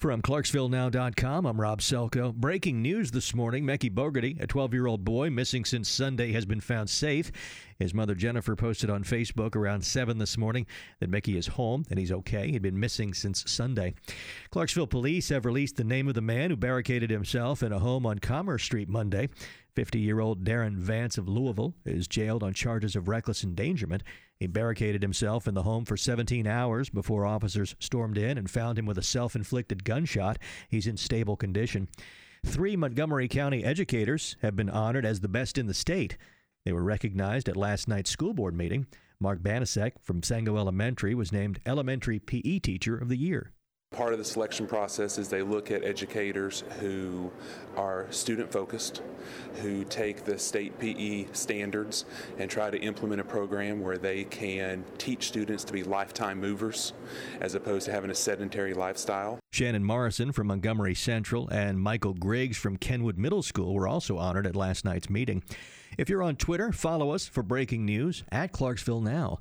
From ClarksvilleNow.com, I'm Rob Selko. Breaking news this morning Mickey Bogarty, a 12 year old boy missing since Sunday, has been found safe. His mother Jennifer posted on Facebook around 7 this morning that Mickey is home and he's okay. He'd been missing since Sunday. Clarksville police have released the name of the man who barricaded himself in a home on Commerce Street Monday. 50 year old Darren Vance of Louisville is jailed on charges of reckless endangerment. He barricaded himself in the home for 17 hours before officers stormed in and found him with a self inflicted gunshot. He's in stable condition. Three Montgomery County educators have been honored as the best in the state. They were recognized at last night's school board meeting. Mark Banasek from Sango Elementary was named Elementary PE Teacher of the Year. Part of the selection process is they look at educators who are student focused, who take the state PE standards and try to implement a program where they can teach students to be lifetime movers as opposed to having a sedentary lifestyle. Shannon Morrison from Montgomery Central and Michael Griggs from Kenwood Middle School were also honored at last night's meeting. If you're on Twitter, follow us for breaking news at Clarksville Now.